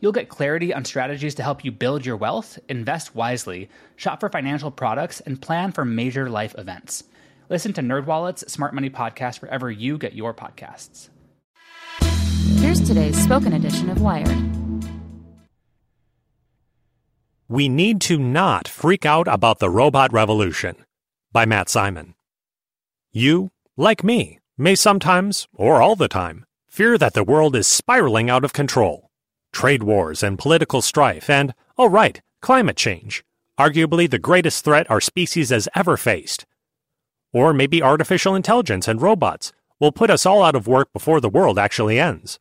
You'll get clarity on strategies to help you build your wealth, invest wisely, shop for financial products, and plan for major life events. Listen to NerdWallet's Smart Money Podcast wherever you get your podcasts. Here's today's spoken edition of Wired. We Need to Not Freak Out About the Robot Revolution by Matt Simon. You, like me, may sometimes, or all the time, fear that the world is spiraling out of control. Trade wars and political strife, and, oh right, climate change, arguably the greatest threat our species has ever faced. Or maybe artificial intelligence and robots will put us all out of work before the world actually ends.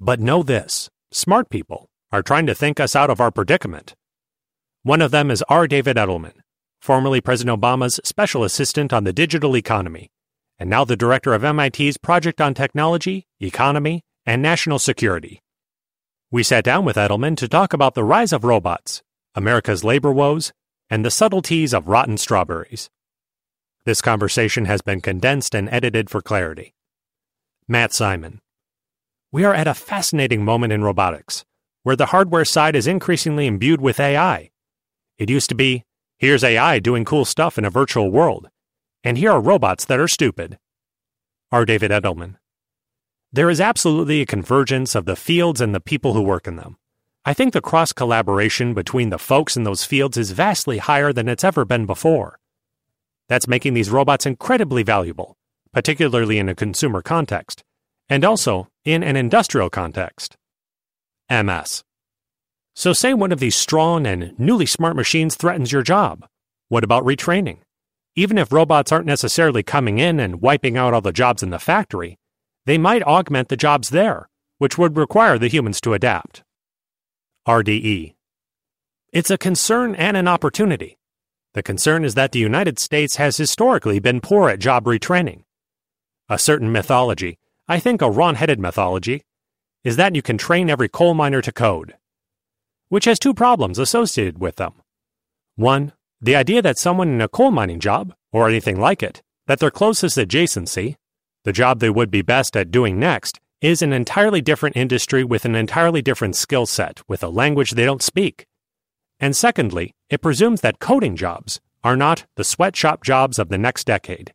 But know this smart people are trying to think us out of our predicament. One of them is R. David Edelman, formerly President Obama's special assistant on the digital economy, and now the director of MIT's Project on Technology, Economy, and National Security. We sat down with Edelman to talk about the rise of robots, America's labor woes, and the subtleties of rotten strawberries. This conversation has been condensed and edited for clarity. Matt Simon. We are at a fascinating moment in robotics, where the hardware side is increasingly imbued with AI. It used to be, here's AI doing cool stuff in a virtual world, and here are robots that are stupid. R. David Edelman. There is absolutely a convergence of the fields and the people who work in them. I think the cross collaboration between the folks in those fields is vastly higher than it's ever been before. That's making these robots incredibly valuable, particularly in a consumer context, and also in an industrial context. MS. So, say one of these strong and newly smart machines threatens your job. What about retraining? Even if robots aren't necessarily coming in and wiping out all the jobs in the factory, they might augment the jobs there, which would require the humans to adapt. RDE. It's a concern and an opportunity. The concern is that the United States has historically been poor at job retraining. A certain mythology, I think a wrong headed mythology, is that you can train every coal miner to code, which has two problems associated with them. One, the idea that someone in a coal mining job, or anything like it, that their closest adjacency, the job they would be best at doing next, is an entirely different industry with an entirely different skill set, with a language they don't speak. And secondly, it presumes that coding jobs are not the sweatshop jobs of the next decade.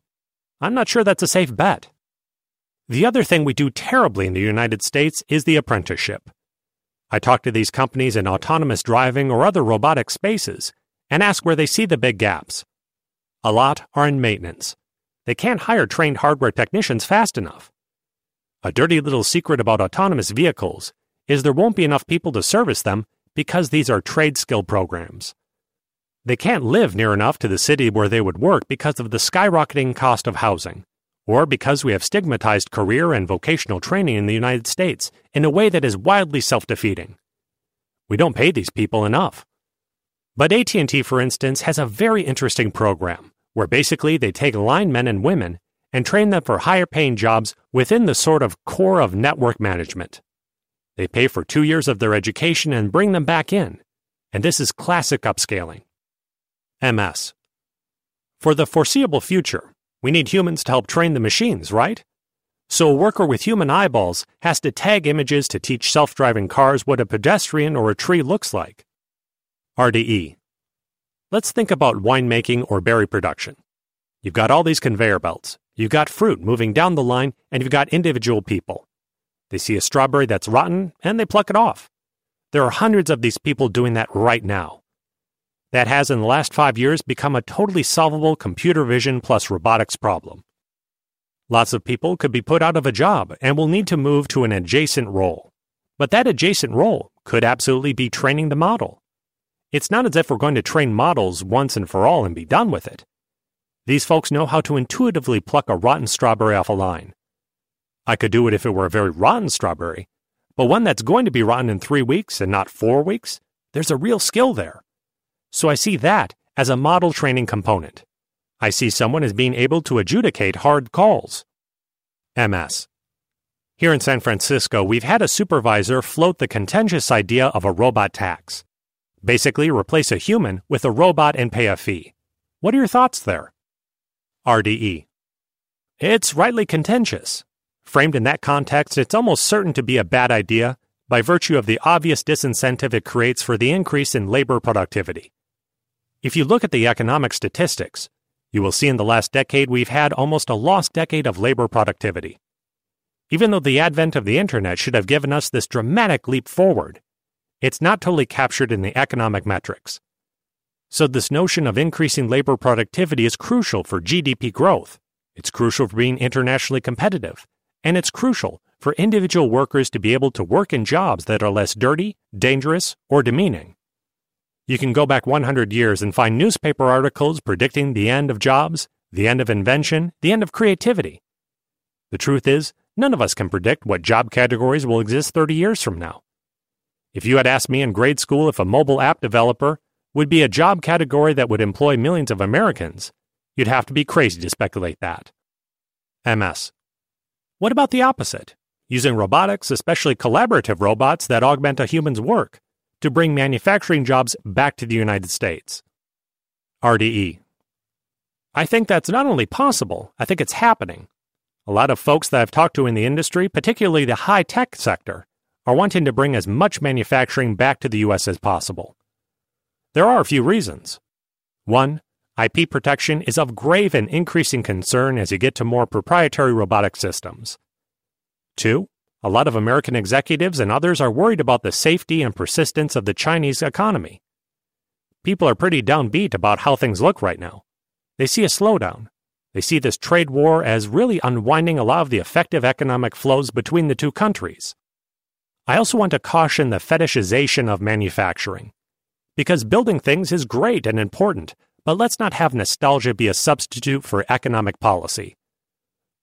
I'm not sure that's a safe bet. The other thing we do terribly in the United States is the apprenticeship. I talk to these companies in autonomous driving or other robotic spaces and ask where they see the big gaps. A lot are in maintenance. They can't hire trained hardware technicians fast enough. A dirty little secret about autonomous vehicles is there won't be enough people to service them because these are trade skill programs. They can't live near enough to the city where they would work because of the skyrocketing cost of housing, or because we have stigmatized career and vocational training in the United States in a way that is wildly self-defeating. We don't pay these people enough. But AT&T for instance has a very interesting program where basically they take linemen and women and train them for higher paying jobs within the sort of core of network management. They pay for two years of their education and bring them back in. And this is classic upskilling. MS. For the foreseeable future, we need humans to help train the machines, right? So a worker with human eyeballs has to tag images to teach self driving cars what a pedestrian or a tree looks like. RDE. Let's think about winemaking or berry production. You've got all these conveyor belts. You've got fruit moving down the line, and you've got individual people. They see a strawberry that's rotten, and they pluck it off. There are hundreds of these people doing that right now. That has, in the last five years, become a totally solvable computer vision plus robotics problem. Lots of people could be put out of a job and will need to move to an adjacent role. But that adjacent role could absolutely be training the model. It's not as if we're going to train models once and for all and be done with it. These folks know how to intuitively pluck a rotten strawberry off a line. I could do it if it were a very rotten strawberry, but one that's going to be rotten in three weeks and not four weeks, there's a real skill there. So I see that as a model training component. I see someone as being able to adjudicate hard calls. MS. Here in San Francisco, we've had a supervisor float the contentious idea of a robot tax. Basically, replace a human with a robot and pay a fee. What are your thoughts there? RDE. It's rightly contentious. Framed in that context, it's almost certain to be a bad idea by virtue of the obvious disincentive it creates for the increase in labor productivity. If you look at the economic statistics, you will see in the last decade we've had almost a lost decade of labor productivity. Even though the advent of the internet should have given us this dramatic leap forward, it's not totally captured in the economic metrics. So, this notion of increasing labor productivity is crucial for GDP growth. It's crucial for being internationally competitive and it's crucial for individual workers to be able to work in jobs that are less dirty, dangerous, or demeaning. You can go back 100 years and find newspaper articles predicting the end of jobs, the end of invention, the end of creativity. The truth is, none of us can predict what job categories will exist 30 years from now. If you had asked me in grade school if a mobile app developer would be a job category that would employ millions of Americans, you'd have to be crazy to speculate that. MS. What about the opposite? Using robotics, especially collaborative robots that augment a human's work, to bring manufacturing jobs back to the United States. RDE. I think that's not only possible, I think it's happening. A lot of folks that I've talked to in the industry, particularly the high tech sector, are wanting to bring as much manufacturing back to the U.S. as possible. There are a few reasons. One, IP protection is of grave and increasing concern as you get to more proprietary robotic systems. Two, a lot of American executives and others are worried about the safety and persistence of the Chinese economy. People are pretty downbeat about how things look right now. They see a slowdown. They see this trade war as really unwinding a lot of the effective economic flows between the two countries. I also want to caution the fetishization of manufacturing. Because building things is great and important, but let's not have nostalgia be a substitute for economic policy.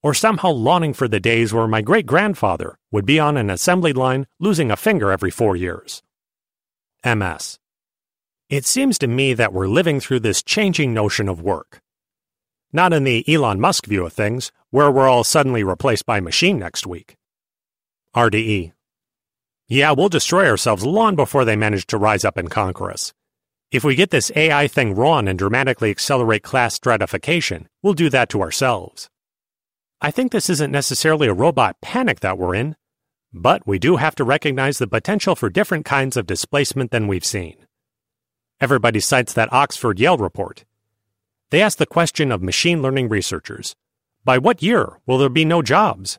Or somehow longing for the days where my great grandfather would be on an assembly line losing a finger every four years. MS. It seems to me that we're living through this changing notion of work. Not in the Elon Musk view of things, where we're all suddenly replaced by machine next week. RDE. Yeah, we'll destroy ourselves long before they manage to rise up and conquer us. If we get this AI thing wrong and dramatically accelerate class stratification, we'll do that to ourselves. I think this isn't necessarily a robot panic that we're in, but we do have to recognize the potential for different kinds of displacement than we've seen. Everybody cites that Oxford Yale report. They asked the question of machine learning researchers By what year will there be no jobs?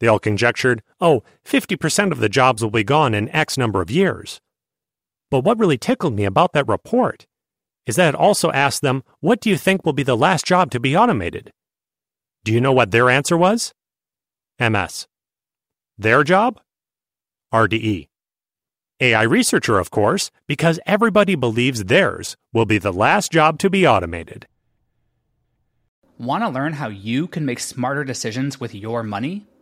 They all conjectured, oh, 50% of the jobs will be gone in X number of years. But what really tickled me about that report is that it also asked them, What do you think will be the last job to be automated? Do you know what their answer was? MS. Their job? RDE. AI researcher, of course, because everybody believes theirs will be the last job to be automated. Want to learn how you can make smarter decisions with your money?